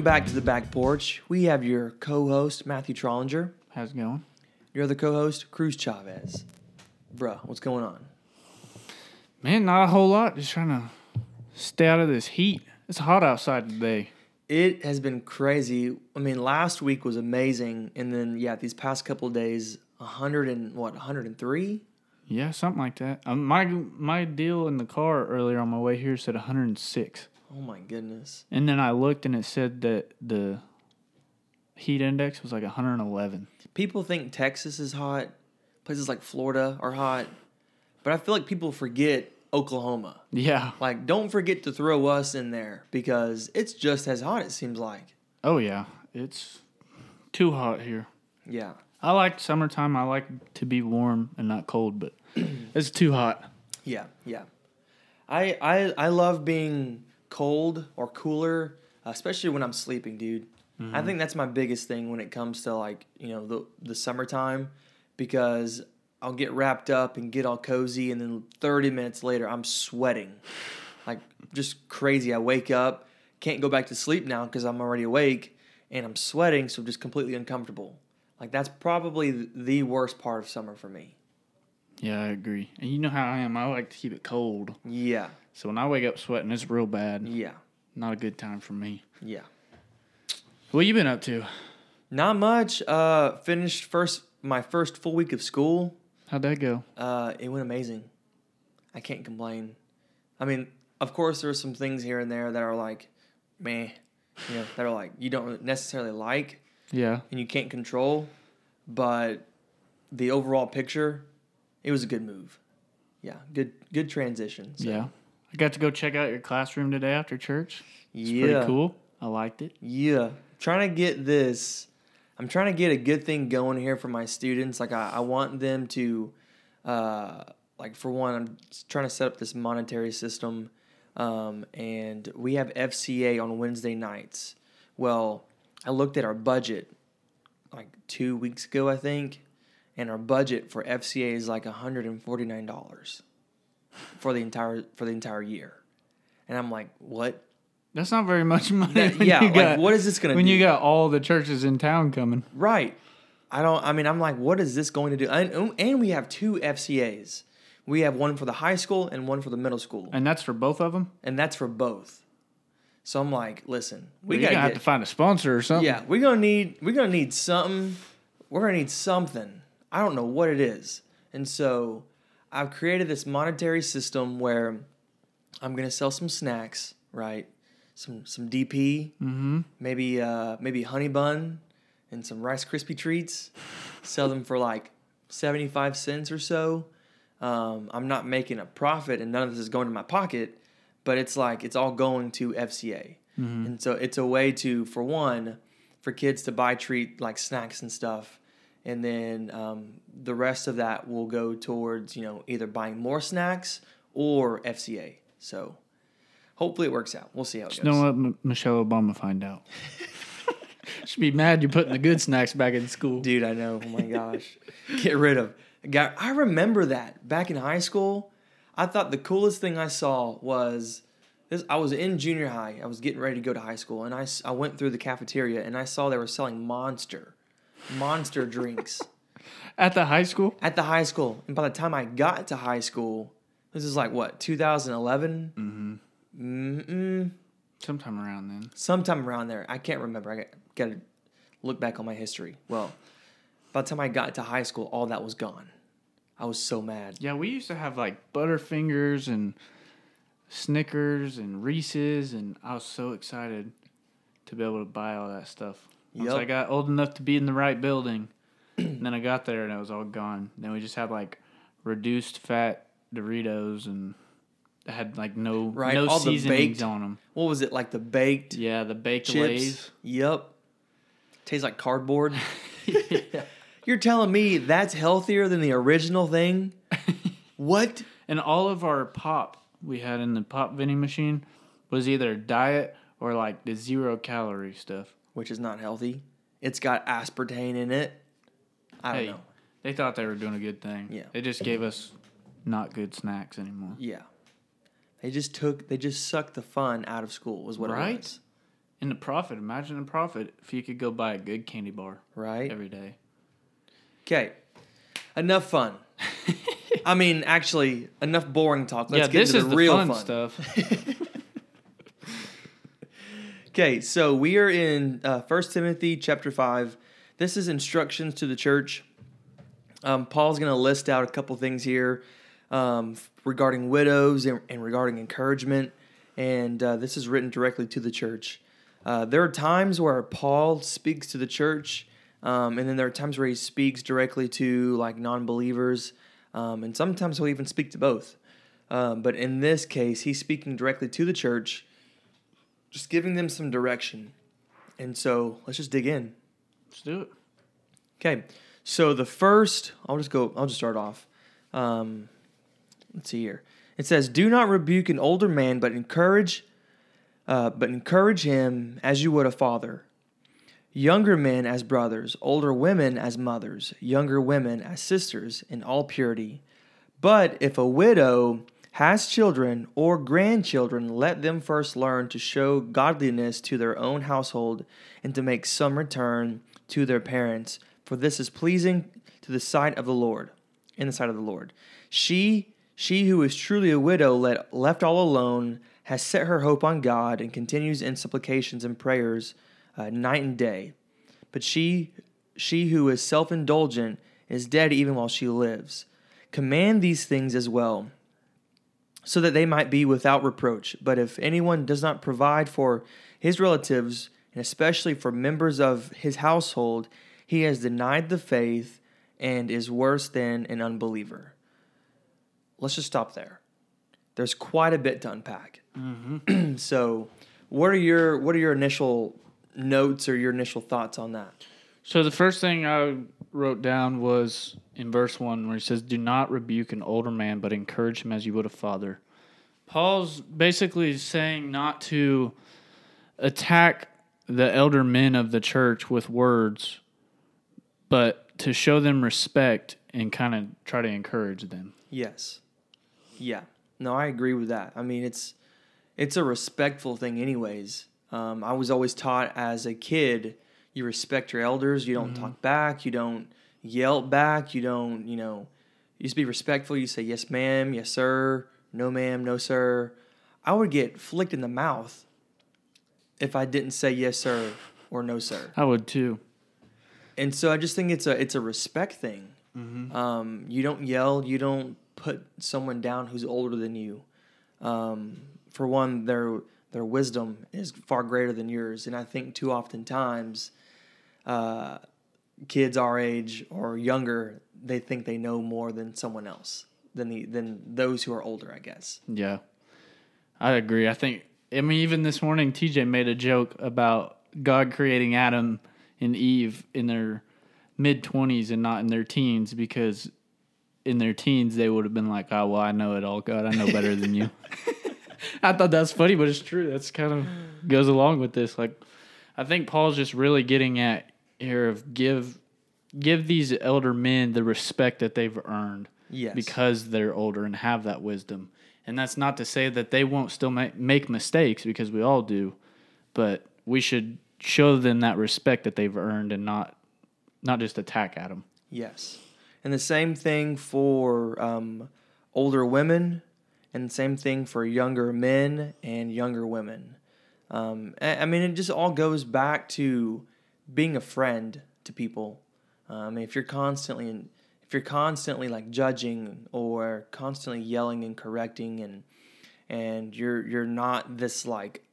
Welcome back to the back porch. We have your co-host Matthew Trollinger, How's it going? your other co-host Cruz Chavez. Bruh, what's going on? Man, not a whole lot. Just trying to stay out of this heat. It's hot outside today. It has been crazy. I mean, last week was amazing, and then yeah, these past couple days, hundred and what, hundred and three? Yeah, something like that. Um, my my deal in the car earlier on my way here said 106, Oh my goodness. and then I looked and it said that the heat index was like 111. People think Texas is hot, places like Florida are hot, but I feel like people forget Oklahoma. Yeah. Like, don't forget to throw us in there because it's just as hot. It seems like. Oh yeah, it's too hot here. Yeah. I like summertime. I like to be warm and not cold, but it's too hot. Yeah, yeah. I I I love being cold or cooler, especially when I'm sleeping, dude. I mm-hmm. think that's my biggest thing when it comes to like you know the the summertime, because I'll get wrapped up and get all cozy, and then 30 minutes later I'm sweating, like just crazy. I wake up, can't go back to sleep now because I'm already awake, and I'm sweating, so just completely uncomfortable. Like that's probably the worst part of summer for me. Yeah, I agree. And you know how I am. I like to keep it cold. Yeah, So when I wake up sweating, it's real bad. yeah, Not a good time for me. yeah. What you been up to? Not much. Uh, finished first my first full week of school. How'd that go? Uh, it went amazing. I can't complain. I mean, of course, there are some things here and there that are like, meh, you know, that are like you don't necessarily like Yeah. and you can't control, but the overall picture, it was a good move. Yeah, good good transition. So, Yeah. I got to go check out your classroom today after church. It's yeah, pretty cool. I liked it. Yeah, trying to get this. I'm trying to get a good thing going here for my students. Like I, I want them to, uh, like for one, I'm trying to set up this monetary system, um, and we have FCA on Wednesday nights. Well, I looked at our budget like two weeks ago, I think, and our budget for FCA is like 149 dollars for the entire for the entire year, and I'm like, what? That's not very much money. That- yeah, you like got- what is this gonna when do? you got all the churches in town coming? Right. I don't. I mean, I'm like, what is this going to do? And, and we have two FCAs. We have one for the high school and one for the middle school, And that's for both of them. and that's for both. So I'm like, listen, we We gotta gotta have to find a sponsor or something. yeah, we're gonna need we're gonna need something. We're gonna need something. I don't know what it is, and so I've created this monetary system where I'm gonna sell some snacks, right? Some some DP, Mm-hmm. maybe uh, maybe honey bun and some Rice Krispie treats. Sell them for like seventy five cents or so. Um, I'm not making a profit, and none of this is going to my pocket, but it's like it's all going to FCA, and so it's a way to, for one, for kids to buy treat like snacks and stuff, and then um, the rest of that will go towards you know either buying more snacks or FCA. So hopefully it works out. We'll see how it Just goes. don't let M- Michelle Obama find out. She'd be mad you're putting the good snacks back in school. Dude, I know. Oh my gosh. Get rid of. Guy, I remember that back in high school. I thought the coolest thing I saw was this. I was in junior high. I was getting ready to go to high school, and I, I went through the cafeteria and I saw they were selling Monster, Monster drinks At the high school? at the high school. And by the time I got to high school, this is like what 2011. Mm-hmm. Mm-mm, Sometime around then. sometime around there. I can't remember. I got, got to look back on my history. Well, by the time I got to high school, all that was gone. I was so mad. Yeah, we used to have like Butterfingers and Snickers and Reese's, and I was so excited to be able to buy all that stuff. Once. I got old enough to be in the right building, and then I got there and it was all gone. Then we just had like reduced fat Doritos and it had like no Right, no all the seasonings baked on them. What was it like the baked Yeah, the baked chips? Lay's. Yep. Tastes like cardboard. You're telling me that's healthier than the original thing? what? And all of our pop we had in the pop vending machine was either diet or like the zero calorie stuff. Which is not healthy. It's got aspartame in it. I don't Hey, know. they thought they were doing a good thing. Yeah. They just gave us not good snacks anymore. Yeah. They just took they just sucked the fun out of school was what it Right? was. And the profit, imagine the profit if you could go buy a good candy bar right? every day. Okay, enough fun. I mean, actually, enough boring talk. Let's yeah, get this into the real fun, fun. stuff. Okay, so we are in uh, 1 Timothy chapter 5. This is instructions to the church. Um, Paul's going to list out a couple things here um, regarding widows and, and regarding encouragement. And uh, this is written directly to the church. Uh, there are times where Paul speaks to the church, um, and then there are times where he speaks directly to like non believers. Um, and sometimes he'll even speak to both. Um, but in this case, he's speaking directly to the church just giving them some direction. And so let's just dig in. Let's do it. Okay. So the first, I'll just go, I'll just start off. Um, let's see here. It says, Do not rebuke an older man, but encourage, uh, but encourage him as you would a father. Younger men as brothers, older women as mothers, younger women as sisters, in all purity. But if a widow has children or grandchildren, let them first learn to show godliness to their own household and to make some return to their parents, for this is pleasing to the sight of the Lord, in the sight of the Lord. She, she who is truly a widow, let, left all alone, has set her hope on God and continues in supplications and prayers uh, night and day. But she, she who is self-indulgent is dead even while she lives. Command these things as well so that they might be without reproach. But if anyone does not provide for his relatives, and especially for members of his household, he has denied the faith and is worse than an unbeliever. Let's just stop there. There's quite a bit to unpack. Mm-hmm. so, what are your what are your initial notes or your initial thoughts on that? So the first thing I wrote down was in verse 1 where he says, Do not rebuke an older man, but encourage him as you would a father. Paul's basically saying not to attack the elder men of the church with words, but to show them respect and kind of try to encourage them. Yes. Yeah. No, I agree with that. I mean, it's it's a respectful thing, anyways. Um, I was always taught as a kid, you respect your elders. You don't talk back. You don't yell back. You don't, you know, you just be respectful. You say yes, ma'am, yes, sir, no, ma'am, no, sir. I would get flicked in the mouth if I didn't say yes, sir, or no, sir I would too. and so I just think it's a it's a respect thing. Um, you don't yell. You don't put someone down who's older than you. Um, for one, their their wisdom is far greater than yours, and I think too often times, uh, kids our age or younger, they think they know more than someone else than the than those who are older. I guess. Yeah. I agree. I think I mean even this morning TJ made a joke about God creating Adam and Eve in their mid 20s and not in their teens because in their teens they would have been like, "Oh, well, I know it all, God. I know better than you." I thought that's funny, but it's true. That's kind of goes along with this. Like I think Paul's just really getting at here of give give these elder men the respect that they've earned Yes. because they're older and have that wisdom. And that's not to say that they won't still make, make mistakes because we all do, but we should show them that respect that they've earned and not not just attack at them. Yes. And the same thing for um, older women, and the same thing for younger men and younger women. Um, I mean, it just all goes back to being a friend to people. Um, if you're constantly, if you're constantly like judging or constantly yelling and correcting, and and you're you're not this like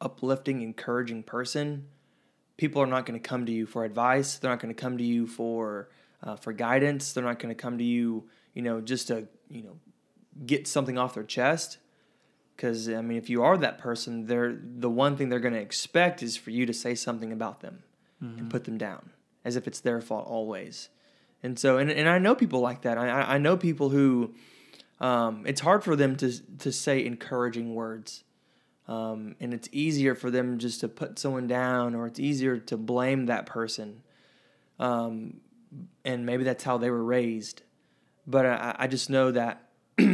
uplifting, encouraging person, people are not going to come to you for advice. They're not going to come to you for uh, for guidance. They're not going to come to you, you know, just to you know get something off their chest. Because I mean, if you are that person, they're the one thing they're going to expect is for you to say something about them and put them down, as if it's their fault always. And so, and, and I know people like that. I I I know people who um, it's hard for them to to say encouraging words. Um, and it's easier for them just to put someone down, or it's easier to blame that person. Um, and maybe that's how they were raised. But I, I just know that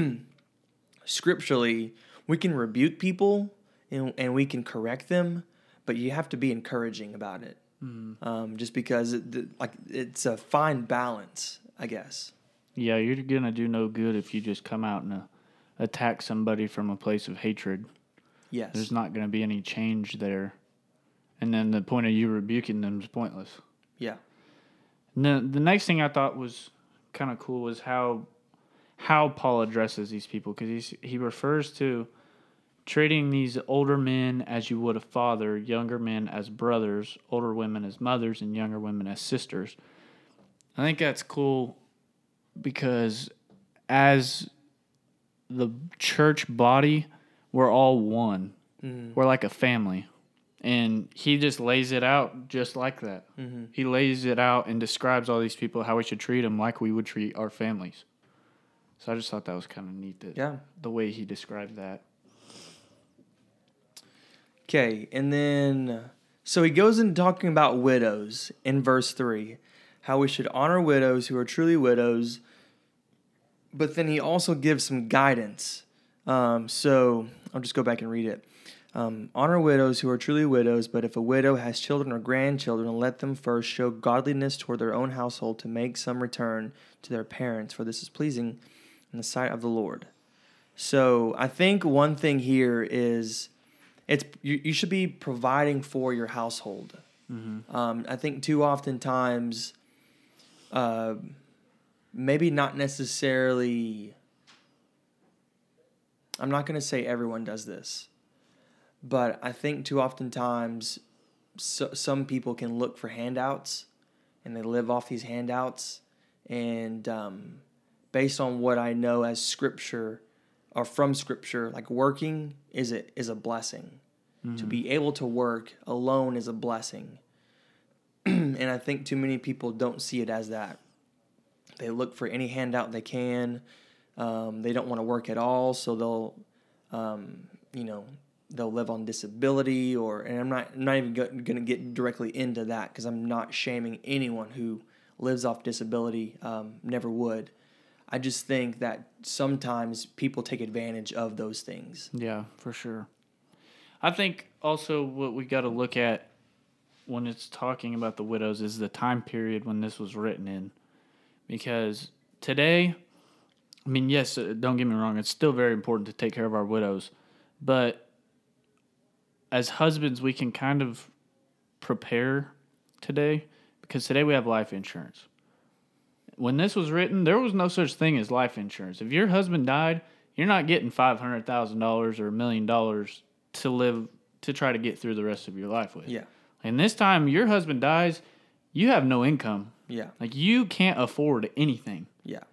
scripturally, we can rebuke people and, and we can correct them, but you have to be encouraging about it. Um, just because it, like it's a fine balance, I guess. Yeah, you're gonna do no good if you just come out and uh, attack somebody from a place of hatred. Yes. There's not gonna be any change there, and then the point of you rebuking them is pointless. yeah. And the the next thing I thought was kind of cool was how how Paul addresses these people because he refers to treating these older men as you would a father, younger men as brothers, older women as mothers, and younger women as sisters. I think that's cool because as the church body, we're all one. Mm-hmm. We're like a family. And he just lays it out just like that. Mm-hmm. He lays it out and describes all these people how we should treat them like we would treat our families. So I just thought that was kind of neat that Yeah. the way he described that. Okay, and then so he goes into talking about widows in verse 3, how we should honor widows who are truly widows, but then he also gives some guidance. Um, so I'll just go back and read it. Um, honor widows who are truly widows, but if a widow has children or grandchildren, let them first show godliness toward their own household to make some return to their parents, for this is pleasing in the sight of the Lord. So I think one thing here is it's you, you should be providing for your household. Um, I think too often times, uh, maybe not necessarily. I'm not going to say everyone does this, but I think too often times, so, some people can look for handouts, and they live off these handouts, and um, based on what I know as scripture or from scripture, like working is a, is a blessing. To be able to work alone is a blessing. and I think too many people don't see it as that. They look for any handout they can. Um, they don't want to work at all, so they'll, um, you know, they'll live on disability or. And I'm not, I'm not even going to get directly into that because I'm not shaming anyone who lives off disability. Um, never would. I just think that sometimes people take advantage of those things. Yeah, for sure. I think also what we got to look at when it's talking about the widows is the time period when this was written in. Because today, I mean, yes, uh, don't get me wrong, it's still very important to take care of our widows. But as husbands, we can kind of prepare today because today we have life insurance. When this was written, there was no such thing as life insurance. If your husband died, you're not getting five hundred thousand dollars or a million dollars to live to try to get through the rest of your life with. Yeah. And this time your husband dies, you have no income. Yeah. Like you can't afford anything. Yeah.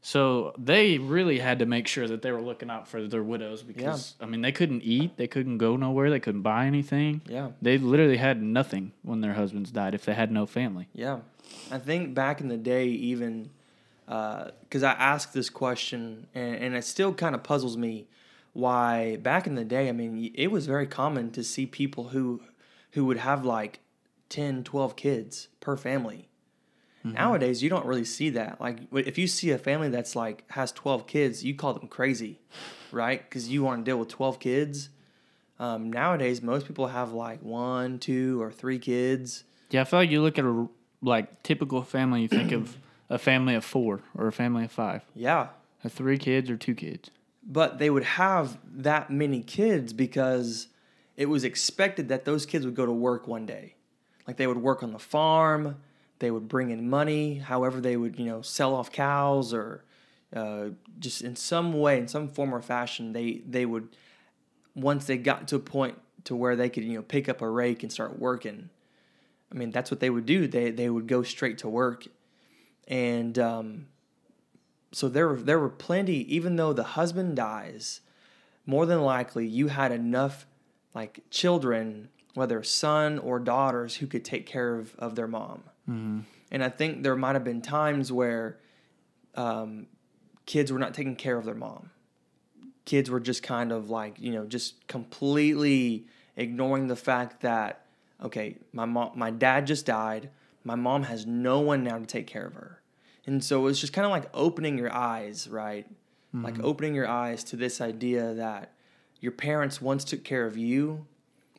So they really had to make sure that they were looking out for their widows because I mean they couldn't eat, they couldn't go nowhere, they couldn't buy anything. Yeah. They literally had nothing when their husbands died if they had no family. Yeah, I think back in the day, even because I asked this question, and, and it still kind of puzzles me why back in the day, I mean, it was very common to see people who who would have like 10, 12 kids per family. Nowadays, you don't really see that. Like, if you see a family that's like has 12 kids, you call them crazy, right? Because you want to deal with 12 kids. Um, nowadays, most people have like one, two, or three kids. Yeah, I feel like you look at a like typical family, you think of a family of four or a family of five, Yeah, a three kids or two kids. but they would have that many kids because it was expected that those kids would go to work one day. Like they would work on the farm, they would bring in money, however they would, you know, sell off cows or uh, just in some way, in some form or fashion, they they would once they got to a point to where they could, you know, pick up a rake and start working. I mean, that's what they would do. They they would go straight to work, and um, so there were there were plenty. Even though the husband dies, more than likely you had enough like children, whether son or daughters, who could take care of of their mom. And I think there might have been times where um, kids were not taking care of their mom. Kids were just kind of like you know just completely ignoring the fact that okay, my mom, my dad just died. My mom has no one now to take care of her. And so it's just kind of like opening your eyes, right? Like opening your eyes to this idea that your parents once took care of you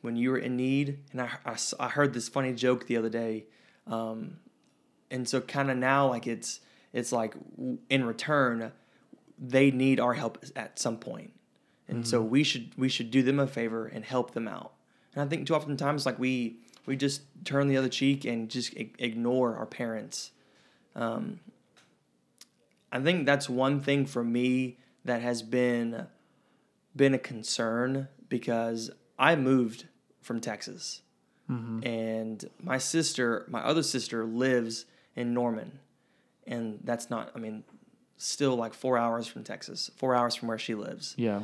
when you were in need. And I, I heard this funny joke the other day. Um, and so kind of now like it's it's like in return they need our help at some point and so we should we should do them a favor and help them out and i think too often times like we we just turn the other cheek and just ig- ignore our parents. Um, i think that's one thing for me that has been been a concern because i moved from texas. And my sister my other sister lives in norman. And that's not i mean still like four hours from texas four hours from where she lives. Yeah.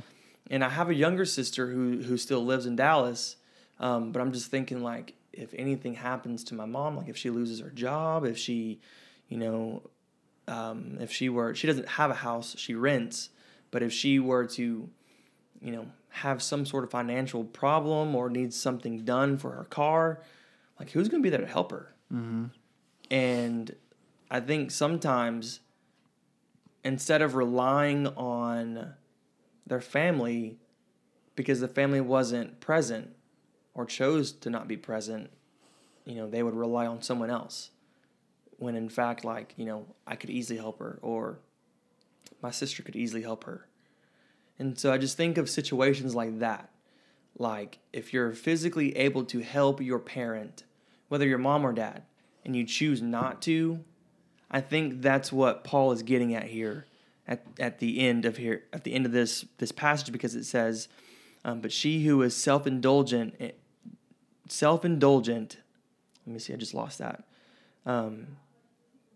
and I have a younger sister who who still lives in Dallas. Um, but I'm just thinking like if anything happens to my mom, like if she loses her job, if she, you know, um, if she were she doesn't have a house, she rents, but if she were to, you know, have some sort of financial problem or needs something done for her car, like who's gonna be there to help her? Mm-hmm. And I think sometimes instead of relying on their family because the family wasn't present or chose to not be present, you know, they would rely on someone else. When in fact, like, you know, I could easily help her or my sister could easily help her. And so I just think of situations like that. Like if you're physically able to help your parent, whether your mom or dad, and you choose not to, I think that's what Paul is getting at here at, at the end of here at the end of this this passage because it says, um, but she who is self indulgent self indulgent let me see, I just lost that. Um,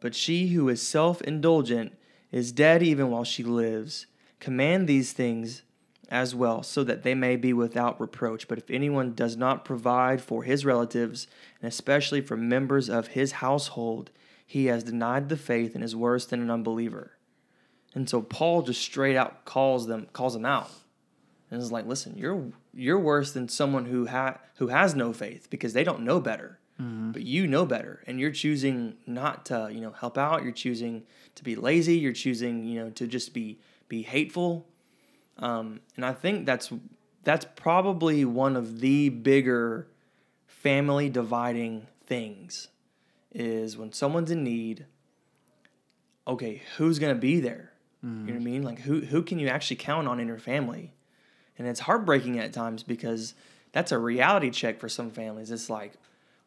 but she who is self indulgent is dead even while she lives. Command these things as well, so that they may be without reproach. But if anyone does not provide for his relatives, and especially for members of his household, he has denied the faith and is worse than an unbeliever. And so Paul just straight out calls them calls them out. And is like, listen, you're you're worse than someone who ha- who has no faith because they don't know better. But you know better, and you're choosing not to, you know, help out. You're choosing to be lazy. You're choosing, you know, to just be be hateful. Um, and I think that's that's probably one of the bigger family dividing things is when someone's in need. Okay, who's gonna be there? You know what I mean? Like who who can you actually count on in your family? And it's heartbreaking at times because that's a reality check for some families. It's like,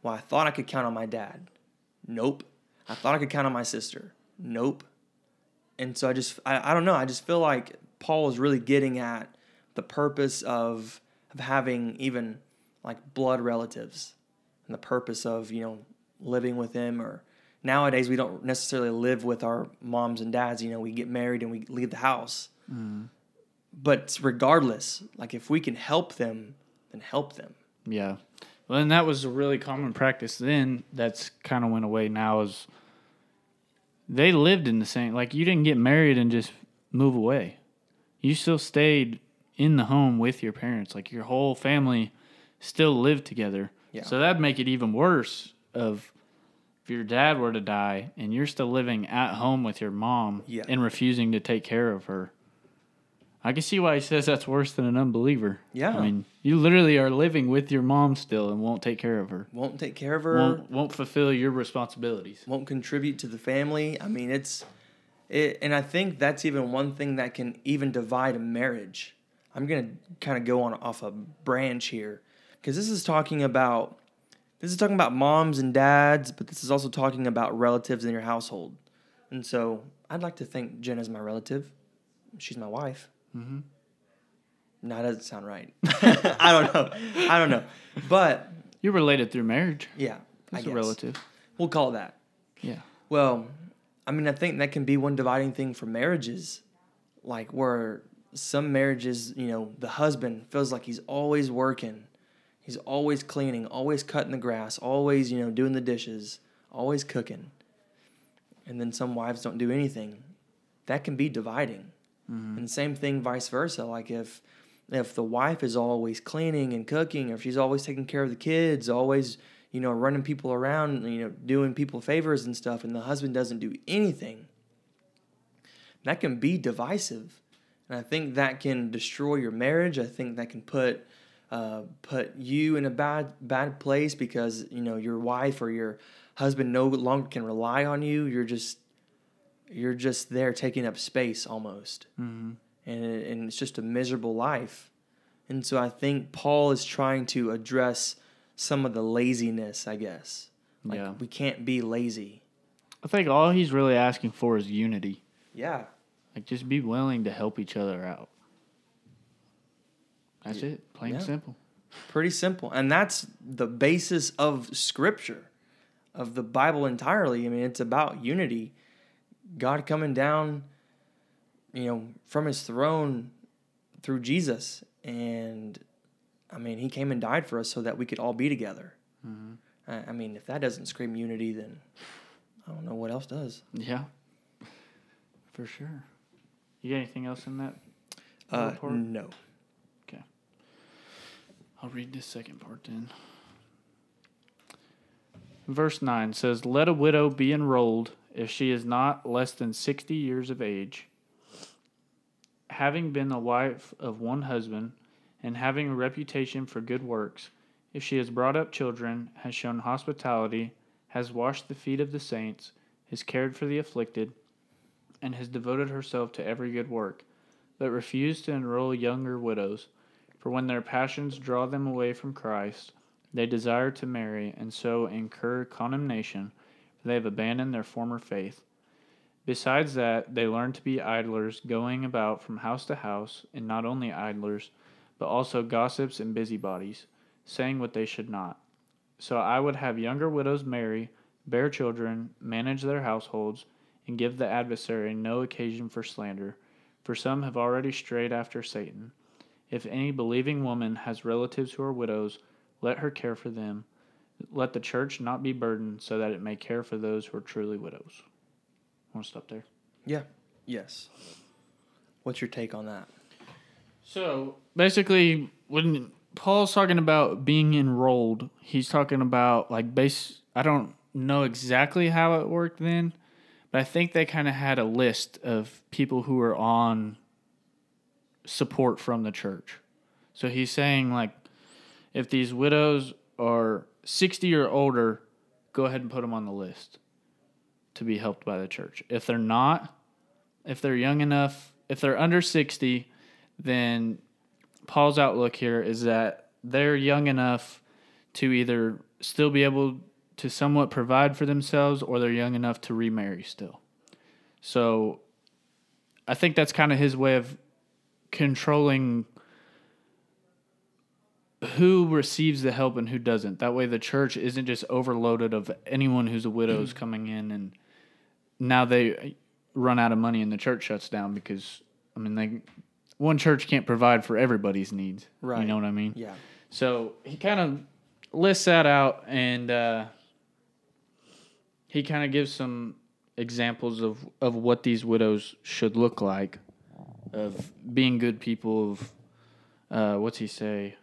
well, I thought I could count on my dad. Nope. I thought I could count on my sister. Nope. And so I just, I, I don't know. I just feel like Paul is really getting at the purpose of, of having even like blood relatives and the purpose of, you know, living with them or nowadays we don't necessarily live with our moms and dads. You know, we get married and we leave the house. Mm-hmm. But regardless, like if we can help them, then help them. Yeah. Well, and that was a really common practice then. That's kind of went away now. Is they lived in the same like you didn't get married and just move away. You still stayed in the home with your parents. Like your whole family still lived together. Yeah. So that'd make it even worse. Of if your dad were to die and you're still living at home with your mom Yeah. and refusing to take care of her. I can see why he says that's worse than an unbeliever. Yeah. I mean, you literally are living with your mom still and won't take care of her. Won't take care of her. Won't won't fulfill your responsibilities. won't contribute to the family. I mean, it's it, and I think that's even one thing that can even divide a marriage. I'm gonna kind of go on off a branch here because this is talking about this is talking about moms and dads, but this is also talking about relatives in your household. And so I'd like to think Jen is my relative. She's my wife. Mm-hmm. No, that doesn't sound right. I don't know. I don't know. But You're related through marriage. yeah, I It's a relative. We'll call that. Yeah. Well, I mean, I think that can be one dividing thing for marriages, like where some marriages, you know, the husband feels like he's always working, he's always cleaning, always cutting the grass, always, you know, doing the dishes, always cooking. And then some wives don't do anything. That can be dividing. And same thing vice versa. Like if if the wife is always cleaning and cooking, or if she's always taking care of the kids, always, you know, running people around, you know, doing people favors and stuff, and the husband doesn't do anything, that can be divisive. And I think that can destroy your marriage. I think that can put uh, put you in a bad bad place because you know your wife or your husband no longer can rely on you. You're just you're just there taking up space almost, Mm-hmm. and it, and it's just a miserable life. And so I think Paul is trying to address some of the laziness, I guess. Like Yeah. we can't be lazy. I think all he's really asking for is unity. Yeah. Like just be willing to help each other out. That's Yeah. it. Plain Yeah. and simple. Pretty simple. And that's the basis of scripture, of the Bible entirely. I mean, it's about unity. God coming down, you know, from his throne through Jesus. And I mean, he came and died for us so that we could all be together. Mm-hmm. I, I mean, if that doesn't scream unity, then I don't know what else does. Yeah. For sure. You got anything else in that? Uh, report? no. Okay. I'll read this second part then. Verse 9 says, Let a widow be enrolled if she is not less than 60 years of age, having been the wife of one husband, and having a reputation for good works, if she has brought up children, has shown hospitality, has washed the feet of the saints, has cared for the afflicted, and has devoted herself to every good work, but refused to enroll younger widows. For when their passions draw them away from Christ, they desire to marry, and so incur condemnation, they have abandoned their former faith. Besides that, they learn to be idlers, going about from house to house, and not only idlers, but also gossips and busybodies, saying what they should not. So I would have younger widows marry, bear children, manage their households, and give the adversary no occasion for slander, for some have already strayed after Satan. If any believing woman has relatives who are widows, let her care for them. Let the church not be burdened, so that it may care for those who are truly widows. Want to stop there? Yeah. Yes. What's your take on that? So basically, when Paul's talking about being enrolled, he's talking about like base. I don't know exactly how it worked then, but I think they kind of had a list of people who were on support from the church. So he's saying like, if these widows are sixty or older, go ahead and put them on the list to be helped by the church. If they're not, if they're young enough, if they're under sixty then Paul's outlook here is that they're young enough to either still be able to somewhat provide for themselves or they're young enough to remarry still. So I think that's kind of his way of controlling who receives the help and who doesn't. That way the church isn't just overloaded of anyone who's a widow's coming in and now they run out of money and the church shuts down because I mean they one church can't provide for everybody's needs. Right. You know what I mean? Yeah. So he kind of lists that out and uh, he kind of gives some examples of, of what these widows should look like of being good people of uh, what's he say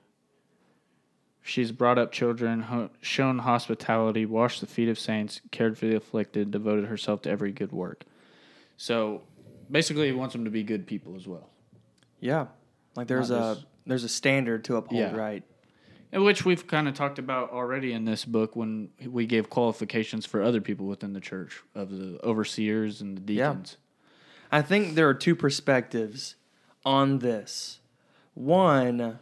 she's brought up children ho- shown hospitality washed the feet of saints cared for the afflicted devoted herself to every good work so basically he wants them to be good people as well Yeah. Like there's Not a just- there's a standard to uphold, Yeah. right? And which we've kind of talked about already in this book when we gave qualifications for other people within the church of the overseers and the Yeah. deacons. I think there are two perspectives on this. One,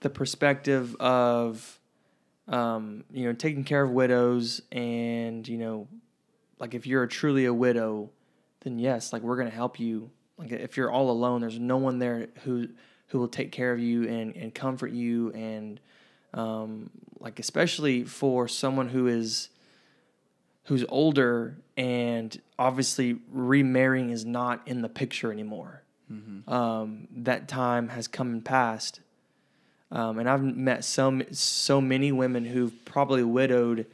the perspective of, um, you know, taking care of widows, and you know, like if you're truly a widow, then yes, like we're gonna help you. Like if you're all alone, there's no one there who who will take care of you and and comfort you, and um, like especially for someone who is who's older and obviously remarrying is not in the picture anymore. Um, that time has come and passed. Um, and I've met so so many women who've probably widowed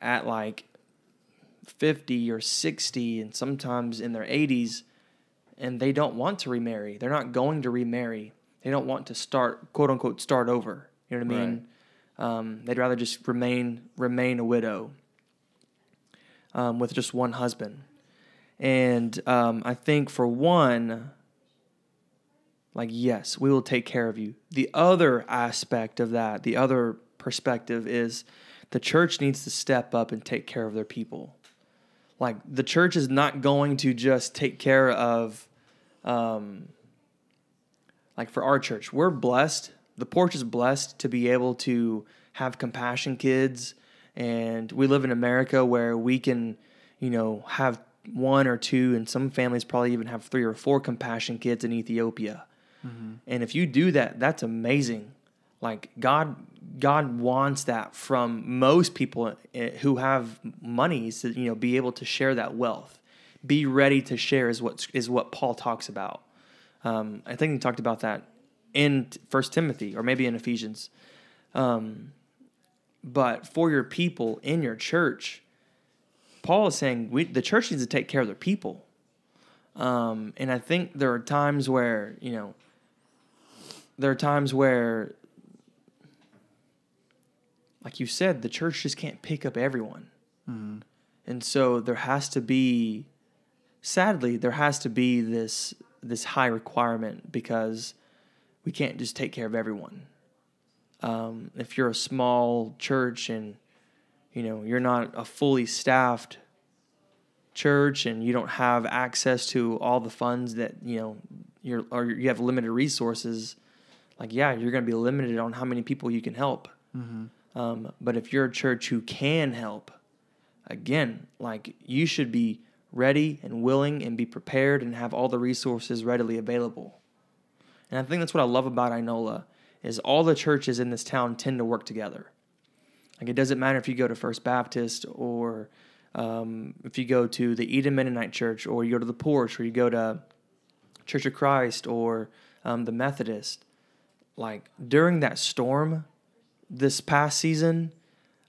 at like fifty or sixty, and sometimes in their eighties, and they don't want to remarry. They're not going to remarry. They don't want to start quote unquote start over. You know what I mean? Um, they'd rather just remain remain a widow um, with just one husband. And um, I think for one, like yes, we will take care of you. The other aspect of that, the other perspective is the church needs to step up and take care of their people. Like the church is not going to just take care of, um, like for our church, we're blessed. The porch is blessed to be able to have compassion kids, and we live in America where we can, you know, have one or two, and some families probably even have three or four compassion kids in Ethiopia. Mm-hmm. And if you do that, that's amazing. Like God, God wants that from most people eh, who have money to you know be able to share that wealth. Be ready to share is what is what Paul talks about. Um, I think he talked about that in First Timothy or maybe in Ephesians. Um, but for your people in your church, Paul is saying we, the church needs to take care of their people. Um, and I think there are times where you know there are times where like you said, the church just can't pick up everyone. Mm-hmm. And so there has to be sadly there has to be this this high requirement because we can't just take care of everyone. Um, if you're a small church and you know you're not a fully staffed church and you don't have access to all the funds that you know you're or you have limited resources, like yeah, you're going to be limited on how many people you can help. Mm-hmm. Um, but if you're a church who can help, again, like you should be ready and willing and be prepared and have all the resources readily available. And I think that's what I love about Inola is all the churches in this town tend to work together. Like it doesn't matter if you go to First Baptist or um, if you go to the Eden Mennonite Church or you go to the Porch or you go to Church of Christ or um, the Methodist. Like during that storm, this past season,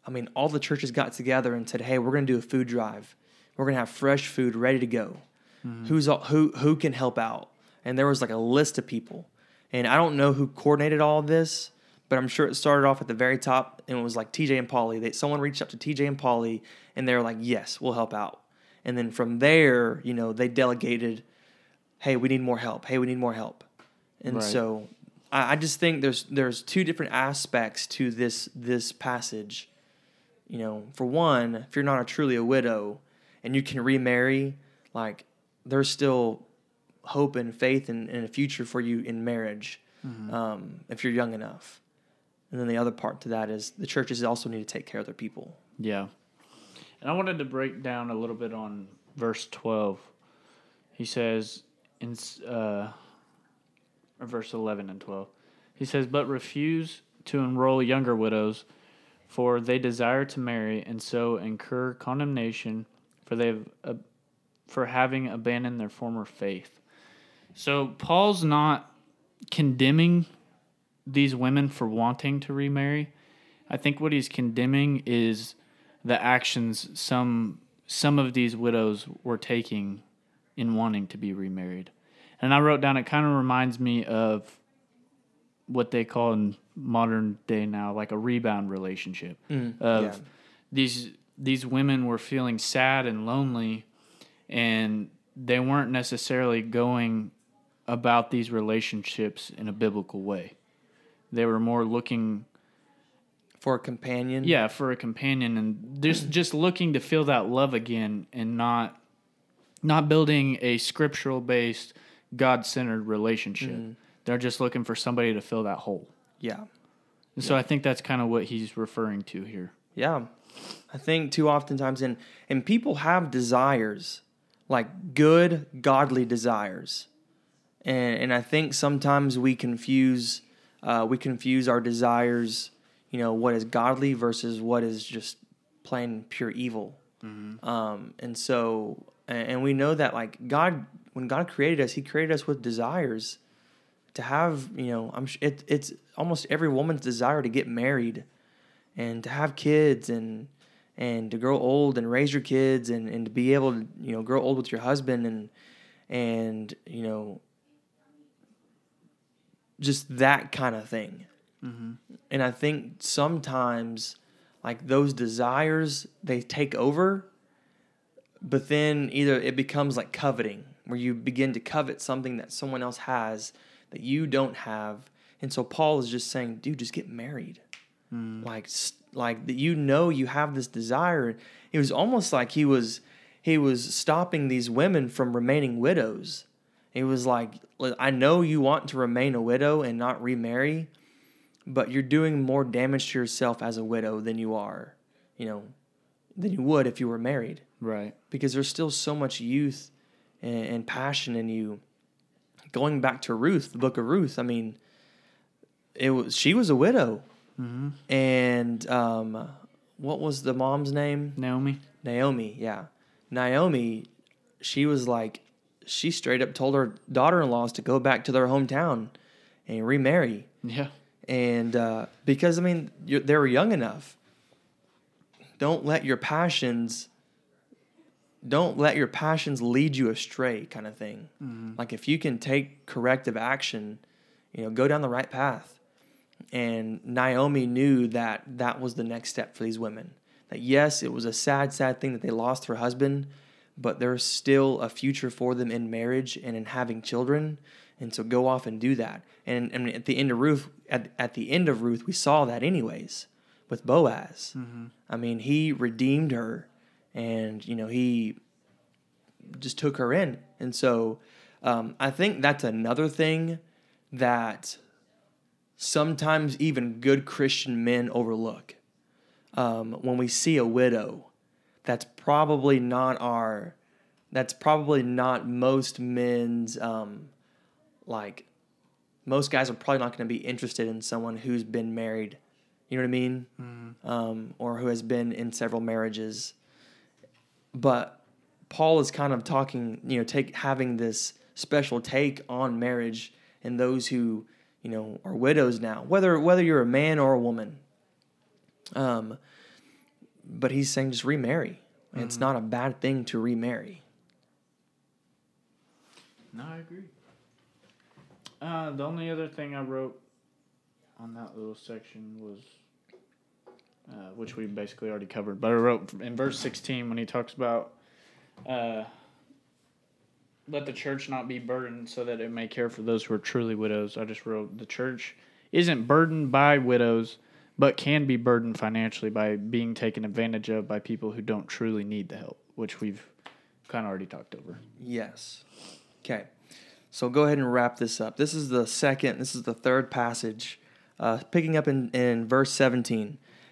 I mean, all the churches got together and said, "Hey, we're going to do a food drive. We're going to have fresh food ready to go. Mm-hmm. Who's all, who who can help out?" And there was like a list of people, and I don't know who coordinated all of this, but I'm sure it started off at the very top, and it was like TJ and Polly. They someone reached out to TJ and Polly, and they were like, "Yes, we'll help out." And then from there, you know, they delegated, "Hey, we need more help. Hey, we need more help." And right. so I, I just think there's there's two different aspects to this this passage. You know, for one, if you're not a truly a widow and you can remarry, like there's still hope and faith and, and a future for you in marriage mm-hmm. um, if you're young enough. And then the other part to that is the churches also need to take care of their people. Yeah. And I wanted to break down a little bit on verse 12. He says, in, uh, or verse 11 and 12. He says, But refuse to enroll younger widows, for they desire to marry and so incur condemnation for they have, uh, for having abandoned their former faith. So Paul's not condemning these women for wanting to remarry. I think what he's condemning is the actions some some of these widows were taking in wanting to be remarried. And I wrote down it kind of reminds me of what they call in modern day now like a rebound relationship mm, of yeah. these these women were feeling sad and lonely and they weren't necessarily going about these relationships in a biblical way. They were more looking for a companion. Yeah, for a companion and just just looking to feel that love again and not not building a scriptural based God centered relationship. Mm. They're just looking for somebody to fill that hole. Yeah. And so I think that's kind of what he's referring to here. Yeah. I think too oftentimes and and people have desires, like good, godly desires. And and I think sometimes we confuse uh, we confuse our desires, you know, what is godly versus what is just plain pure evil. Mm-hmm. Um, and so and we know that like God when God created us, He created us with desires to have. You know, I'm it, it's almost every woman's desire to get married and to have kids and and to grow old and raise your kids and, and to be able to you know grow old with your husband and and you know just that kind of thing. Mm-hmm. And I think sometimes like those desires they take over but then either it becomes like coveting where you begin to covet something that someone else has that you don't have. And so Paul is just saying, dude, just get married. Hmm. Like, like that you know you have this desire. It was almost like he was he was stopping these women from remaining widows. It was like, I know you want to remain a widow and not remarry, but you're doing more damage to yourself as a widow than you are, you know, than you would if you were married Right. because there's still so much youth and, and passion in you. Going back to Ruth, the book of Ruth, I mean, it was she was a widow, and um, what was the mom's name? Naomi. Naomi. Yeah, Naomi. She was like, she straight up told her daughter-in-laws to go back to their hometown and remarry Yeah. and uh, because I mean you're, they were young enough. Don't let your passions. Don't let your passions lead you astray, kind of thing. Mm-hmm. Like if you can take corrective action, you know, go down the right path. And Naomi knew that that was the next step for these women. That yes, it was a sad, sad thing that they lost her husband, but there's still a future for them in marriage and in having children. And so go off and do that. And, and at the end of Ruth, at, at the end of Ruth, we saw that anyways with Boaz. Mm-hmm. I mean, he redeemed her, and you know he just took her in. And so um, I think that's another thing that sometimes even good Christian men overlook. Um, when we see a widow, that's probably not our, that's probably not most men's, um, like, most guys are probably not going to be interested in someone who's been married. You know what I mean? Um, or who has been in several marriages. But Paul is kind of talking, you know, take having this special take on marriage and those who, you know, are widows now, whether whether you're a man or a woman. Um, but he's saying just remarry. It's not a bad thing to remarry. No, I agree. Uh, the only other thing I wrote on that little section was, uh, which we basically already covered, but I wrote in verse 16 when he talks about, uh, let the church not be burdened so that it may care for those who are truly widows. I just wrote, the church isn't burdened by widows, but can be burdened financially by being taken advantage of by people who don't truly need the help, which we've kind of already talked over. Yes. Okay. So go ahead and wrap this up. This is the second, this is the third passage, uh, picking up in, in verse 17.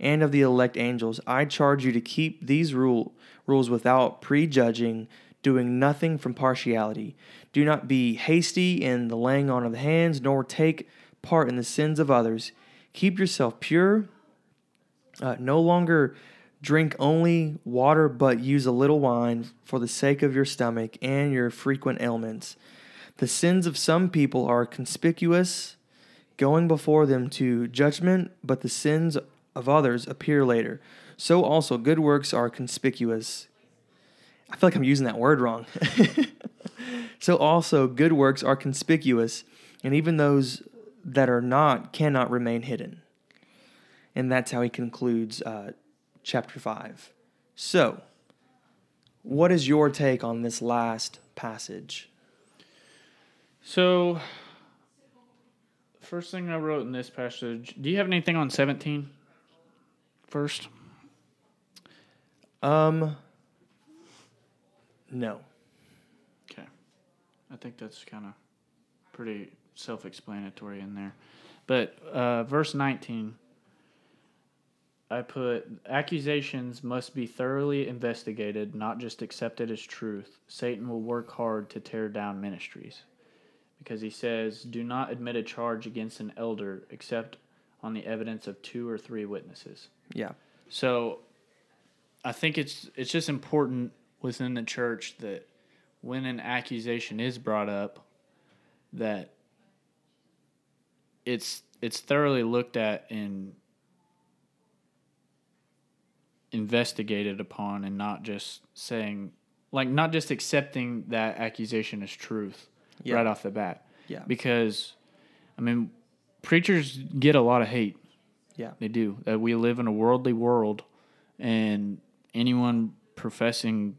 and of the elect angels, I charge you to keep these rule, rules without prejudging, doing nothing from partiality. Do not be hasty in the laying on of the hands, nor take part in the sins of others. Keep yourself pure. Uh, no longer drink only water, but use a little wine for the sake of your stomach and your frequent ailments. The sins of some people are conspicuous, going before them to judgment, but the sins of others appear later. So also good works are conspicuous. I feel like I'm using that word wrong. so also good works are conspicuous, and even those that are not cannot remain hidden. And that's how he concludes uh, chapter 5. So, what is your take on this last passage? So, first thing I wrote in this passage, do you have anything on 17 first? Um, no. Okay. I think that's kind of pretty self explanatory in there. But uh, verse 19, I put accusations must be thoroughly investigated, not just accepted as truth. Satan will work hard to tear down ministries. Because he says, do not admit a charge against an elder except on the evidence of two or three witnesses. Yeah. So I think it's it's just important within the church that when an accusation is brought up that it's it's thoroughly looked at and investigated upon and not just saying like not just accepting that accusation as truth Yeah. right off the bat Yeah. because i mean preachers get a lot of hate Yeah. they do that we live in a worldly world and anyone professing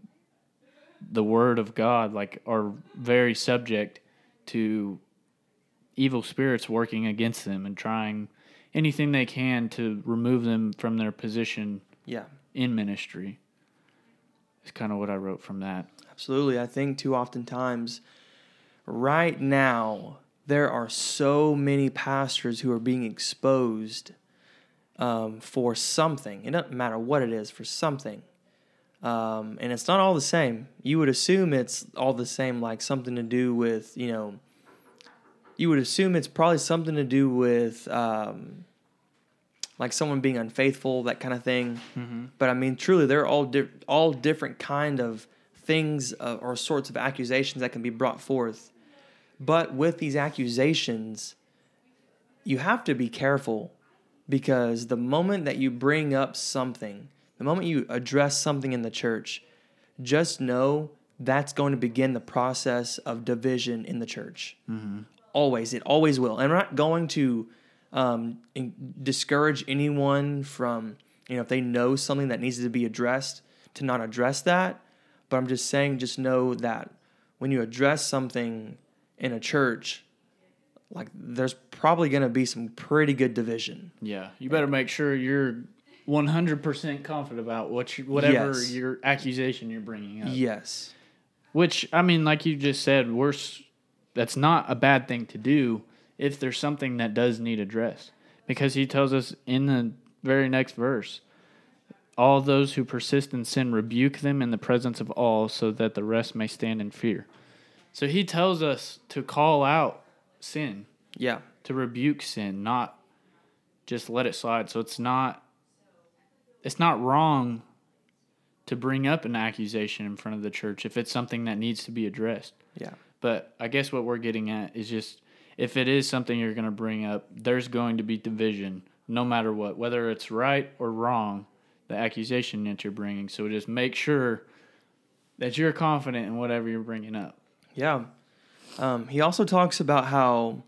the word of god like are very subject to evil spirits working against them and trying anything they can to remove them from their position Yeah. in ministry. Is kind of what I wrote from that. Absolutely. I think too oftentimes, right now, there are so many pastors who are being exposed um, for something. It doesn't matter what it is, for something. Um, and it's not all the same. You would assume it's all the same, like something to do with, you know, you would assume it's probably something to do with um, like someone being unfaithful, that kind of thing. But I mean, truly, they're all di- all different kind of things uh, or sorts of accusations that can be brought forth. But with these accusations, you have to be careful because the moment that you bring up something, the moment you address something in the church, just know that's going to begin the process of division in the church. Always, it always will. And I'm not going to um, discourage anyone from, you know, if they know something that needs to be addressed, to not address that. But I'm just saying, just know that when you address something in a church, like there's probably going to be some pretty good division. Yeah, you better make sure you're 100% confident about what you, whatever Yes. your accusation you're bringing up. Yes. Which I mean, like you just said, worse. That's not a bad thing to do if there's something that does need addressed, because he tells us in the very next verse, all those who persist in sin rebuke them in the presence of all, so that the rest may stand in fear. So he tells us to call out sin, Yeah. to rebuke sin, not just let it slide. So it's not it's not wrong to bring up an accusation in front of the church if it's something that needs to be addressed. Yeah. But I guess what we're getting at is just if it is something you're going to bring up, there's going to be division no matter what, whether it's right or wrong, the accusation that you're bringing. So just make sure that you're confident in whatever you're bringing up. Yeah. Um, he also talks about how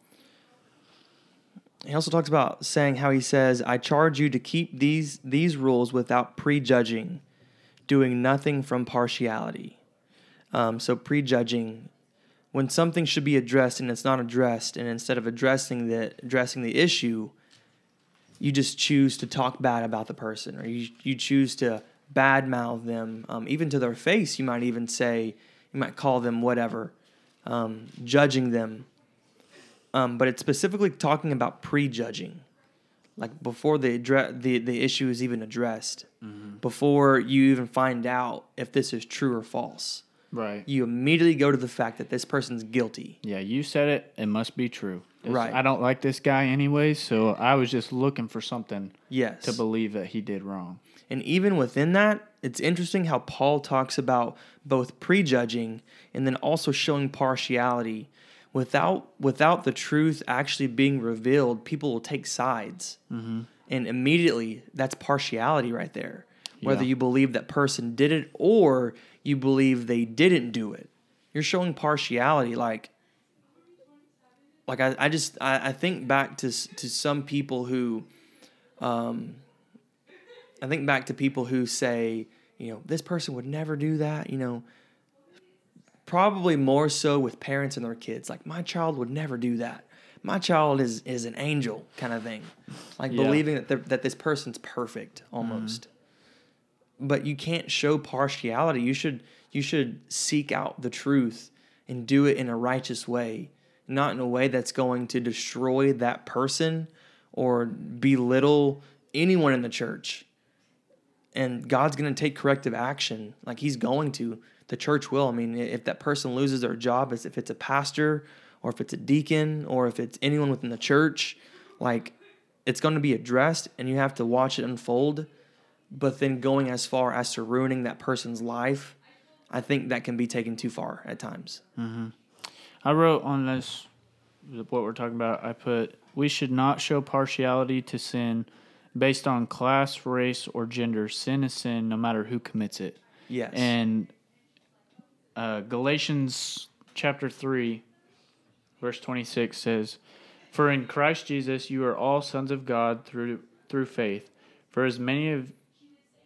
he also talks about saying how he says, "I charge you to keep these these rules without prejudging, doing nothing from partiality." Um, so prejudging, when something should be addressed and it's not addressed, and instead of addressing the addressing the issue, you just choose to talk bad about the person, or you you choose to badmouth them, um, even to their face. You might even say, you might call them whatever, um, judging them. Um, but it's specifically talking about prejudging, like before the addre- the the issue is even addressed, before you even find out if this is true or false. Right. You immediately go to the fact that this person's guilty. Yeah, you said it. It must be true. It's- Right. I don't like this guy anyway, so I was just looking for something Yes. to believe that he did wrong. And even within that, it's interesting how Paul talks about both prejudging and then also showing partiality. Without without the truth actually being revealed, people will take sides, mm-hmm. and immediately that's partiality right there. Whether Yeah. you believe that person did it or you believe they didn't do it, you're showing partiality. Like, like I, I just I, I think back to to some people who um, I think back to people who say, you know, this person would never do that, you know, probably more so with parents and their kids. Like, my child would never do that. My child is is an angel kind of thing. Like Yeah. believing that that this person's perfect mm-hmm. almost. But you can't show partiality. You should you should seek out the truth and do it in a righteous way, not in a way that's going to destroy that person or belittle anyone in the church and God's going to take corrective action. Like He's going to. The church will. I mean, if that person loses their job, as if it's a pastor or if it's a deacon or if it's anyone within the church, like it's going to be addressed and you have to watch it unfold. But then going as far as to ruining that person's life, I think that can be taken too far at times. Mm-hmm. I wrote on this what we're talking about. I put we should not show partiality to sin based on class, race, or gender. Sin is sin, no matter who commits it. Yes. And uh, Galatians chapter 3, verse 26 says, For in Christ Jesus you are all sons of God through through faith. For as many of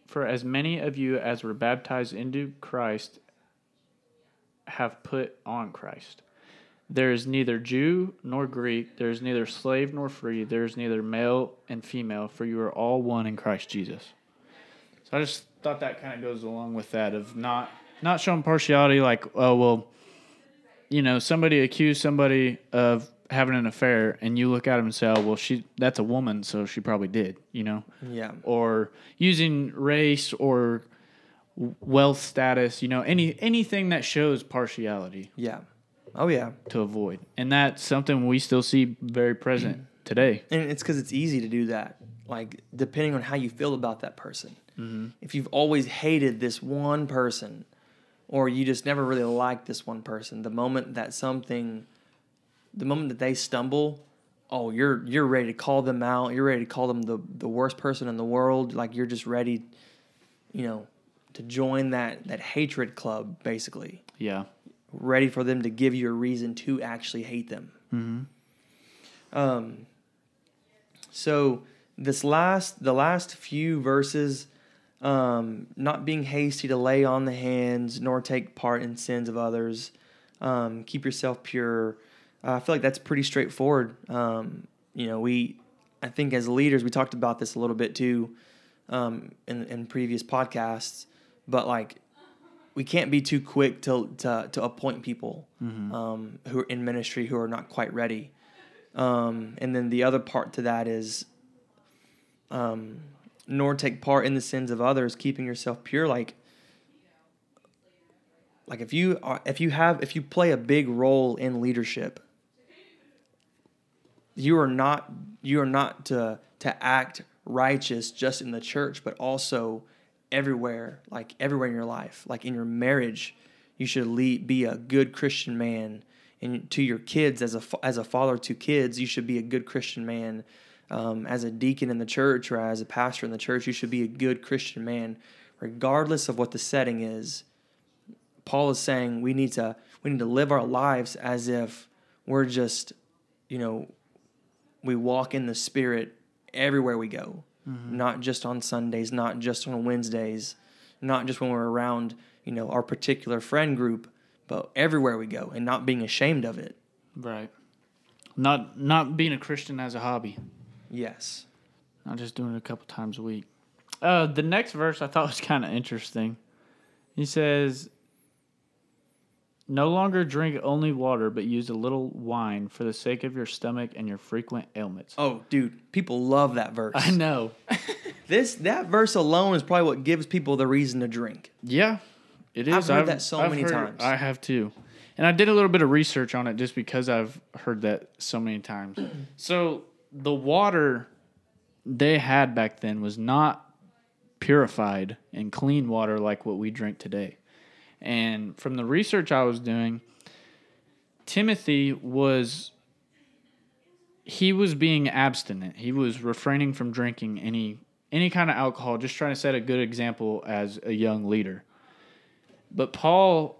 for as many of you as were baptized into Christ have put on Christ. There is neither Jew nor Greek, there is neither slave nor free, there is neither male and female, for you are all one in Christ Jesus. So I just thought that kind of goes along with that of not not showing partiality like, oh well, you know, somebody accused somebody of having an affair and you look at him and say, oh, well, she that's a woman, so she probably did, you know? yeah. Or using race or wealth status, you know, any anything that shows partiality Yeah. Oh yeah. to avoid. And that's something we still see very present today. And it's because it's easy to do that. Like depending on how you feel about that person. Mm-hmm. If you've always hated this one person, or you just never really liked this one person, the moment that something, the moment that they stumble, oh, you're you're ready to call them out. You're ready to call them the the worst person in the world. Like you're just ready, you know, to join that that hatred club, basically Yeah. Ready for them to give you a reason to actually hate them. Mm-hmm. Um, so this last, the last few verses, um, not being hasty to lay on the hands, nor take part in sins of others. Um, keep yourself pure. Uh, I feel like that's pretty straightforward. Um, you know, we, I think as leaders, we talked about this a little bit too, um, in in previous podcasts. But like, we can't be too quick to to, to appoint people um, who are in ministry who are not quite ready. Um, and then the other part to that is, um, nor take part in the sins of others, keeping yourself pure. Like, like if you are, if you have if you play a big role in leadership, you are not you are not to to act righteous just in the church, but also everywhere, like everywhere in your life, like in your marriage, you should lead, be a good Christian man. And to your kids, as a as a father to kids, you should be a good Christian man. Um, as a deacon in the church or as a pastor in the church, you should be a good Christian man, regardless of what the setting is. Paul is saying we need to we need to live our lives as if we're just, you know, we walk in the spirit everywhere we go. Not just on Sundays, not just on Wednesdays, not just when we're around, you know, our particular friend group, but everywhere we go and not being ashamed of it. Right. Not not being a Christian as a hobby. Yes. Not just doing it a couple times a week. Uh, the next verse I thought was kind of interesting. He says, No longer drink only water, but use a little wine for the sake of your stomach and your frequent ailments. Oh, dude, people love that verse. I know. This that verse alone is probably what gives people the reason to drink. yeah, it is. I've heard that so many times. I have too. And I did a little bit of research on it just because I've heard that so many times. so the water they had back then was not purified and clean water like what we drink today. And from the research I was doing, Timothy was he was being abstinent. He was refraining from drinking any any kind of alcohol, just trying to set a good example as a young leader. But Paul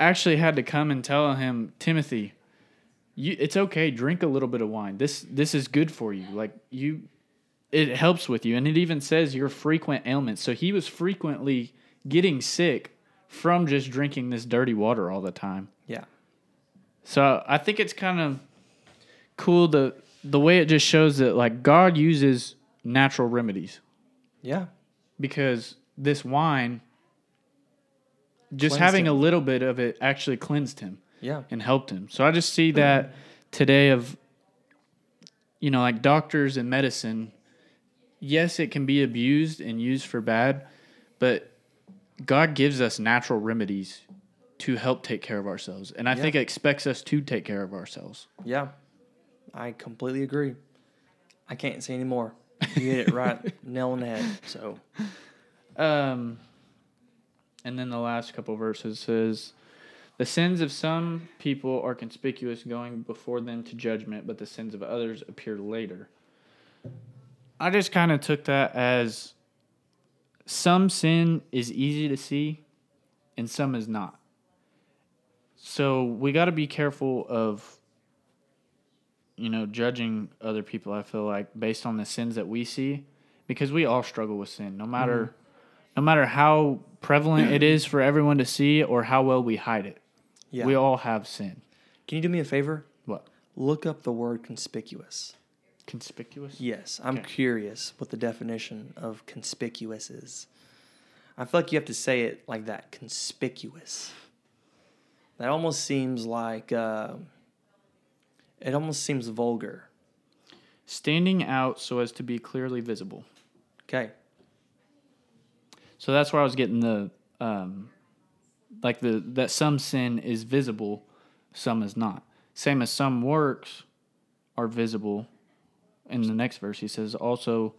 actually had to come and tell him, Timothy, you, it's okay. Drink a little bit of wine. This this is good for you. Like you, it helps with you, and it even says your frequent ailments. So he was frequently getting sick from just drinking this dirty water all the time. Yeah. So I think it's kind of cool the the way it just shows that like God uses natural remedies Yeah. because this wine just Cleansed having him. a little bit of it actually cleansed him Yeah. and helped him. So I just see that today of you know like doctors and medicine yes it can be abused and used for bad but God gives us natural remedies to help take care of ourselves and I Yeah. think it expects us to take care of ourselves. Yeah. I completely agree. I can't say any more. You hit it right, nail on the head. So Um, and then the last couple verses says, The sins of some people are conspicuous going before them to judgment, but the sins of others appear later. I just kind of took that as some sin is easy to see and some is not. So we got to be careful of you know judging other people I feel like based on the sins that we see because we all struggle with sin no mm-hmm. matter no matter how prevalent it is for everyone to see or how well we hide it. Yeah. We all have sin. Can you do me a favor? What? Look up the word conspicuous. Conspicuous? Yes, I'm Okay. curious what the definition of conspicuous is. I feel like you have to say it like that, conspicuous. That almost seems like uh, it almost seems vulgar. Standing out so as to be clearly visible. Okay, So that's where I was getting the um like the that some sin is visible, some is not. Same as some works are visible. In the next verse he says also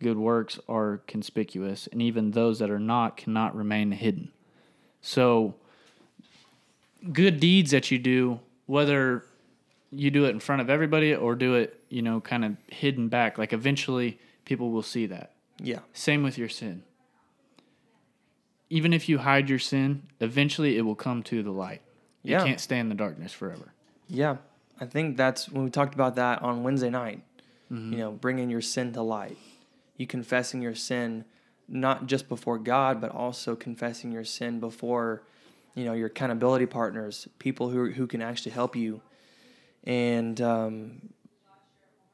good works are conspicuous and even those that are not cannot remain hidden. So good deeds that you do whether you do it in front of everybody or do it, you know, kind of hidden back, like eventually people will see that. yeah, Same with your sin. Even if you hide your sin, eventually it will come to the light. Yeah. You can't stay in the darkness forever. yeah. I think that's when we talked about that on Wednesday night. You know, bringing your sin to light, you confessing your sin not just before God, but also confessing your sin before, you know, your accountability partners, people who who can actually help you. And um,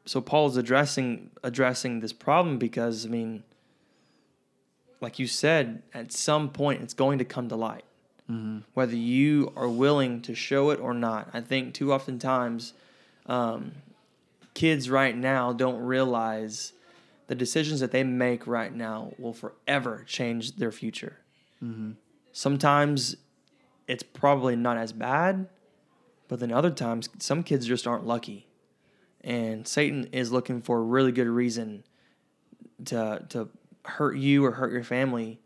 so Paul's addressing addressing this problem because I mean, like you said, at some point it's going to come to light, whether you are willing to show it or not. I think too often times, um, kids right now don't realize the decisions that they make right now will forever change their future. Sometimes it's probably not as bad, but then other times some kids just aren't lucky. And Satan is looking for a really good reason to to hurt you or hurt your family.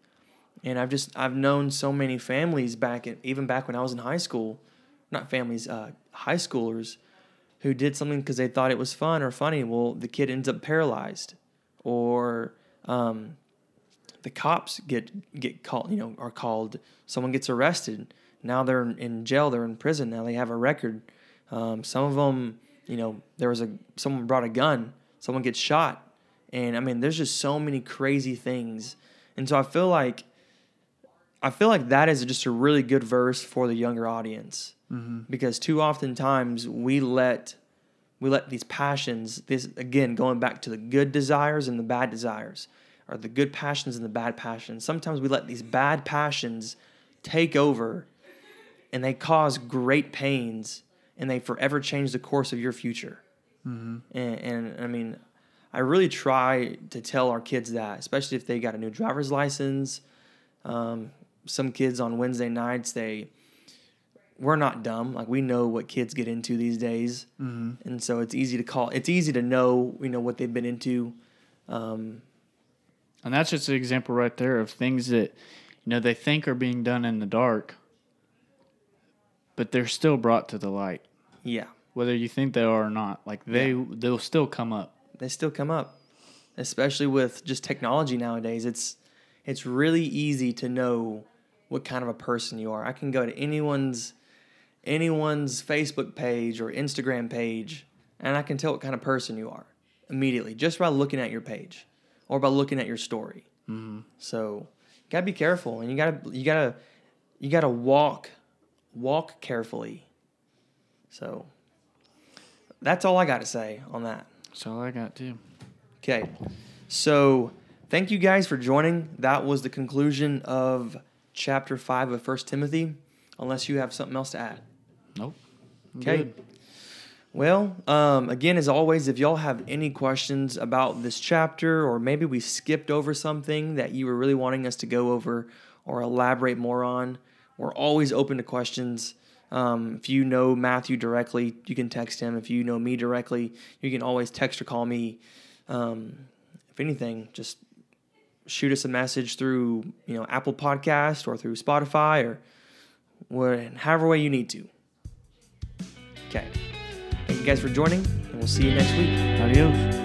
And I've just I've known so many families back in, even back when I was in high school, not families, uh, high schoolers who did something because they thought it was fun or funny. Well, the kid ends up paralyzed, or um, the cops get get called. You know, are called. Someone gets arrested. Now they're in- jail. They're in prison. Now they have a record. Um, some of them, you know, there was a someone brought a gun. Someone gets shot, and I mean, there's just so many crazy things. And so I feel like I feel like that is just a really good verse for the younger audience. Because too often times we let we let these passions this again going back to the good desires and the bad desires or the good passions and the bad passions. Sometimes we let these bad passions take over and they cause great pains and they forever change the course of your future. And, and i mean i really try to tell our kids that especially if they got a new driver's license um, some kids on wednesday nights they we're not dumb. Like we know what kids get into these days, mm-hmm. and so it's easy to call. It's easy to know, you know, what they've been into. Um, And that's just an example right there of things that, you know, they think are being done in the dark, but they're still brought to the light. yeah, Whether you think they are or not. Like they they'll still come up. they still come up, especially with just technology nowadays. It's it's really easy to know what kind of a person you are. I can go to anyone's anyone's Facebook page or Instagram page, and I can tell what kind of person you are immediately just by looking at your page or by looking at your story. Mm-hmm. So you gotta be careful, and you gotta you gotta you gotta walk walk carefully. So that's all I got to say on that. That's all I got too. Okay. So thank you guys for joining. That was the conclusion of chapter 5 of First Timothy, unless you have something else to add. Nope. Okay. good. Well, um, again, as always, if y'all have any questions about this chapter, or maybe we skipped over something that you were really wanting us to go over or elaborate more on, we're always open to questions. Um, if you know Matthew directly, you can text him. If you know me directly, you can always text or call me. Um, if anything, just shoot us a message through you know Apple Podcast or through Spotify or whatever way you need to. Okay. Thank you guys for joining, and we'll see you next week. Adios.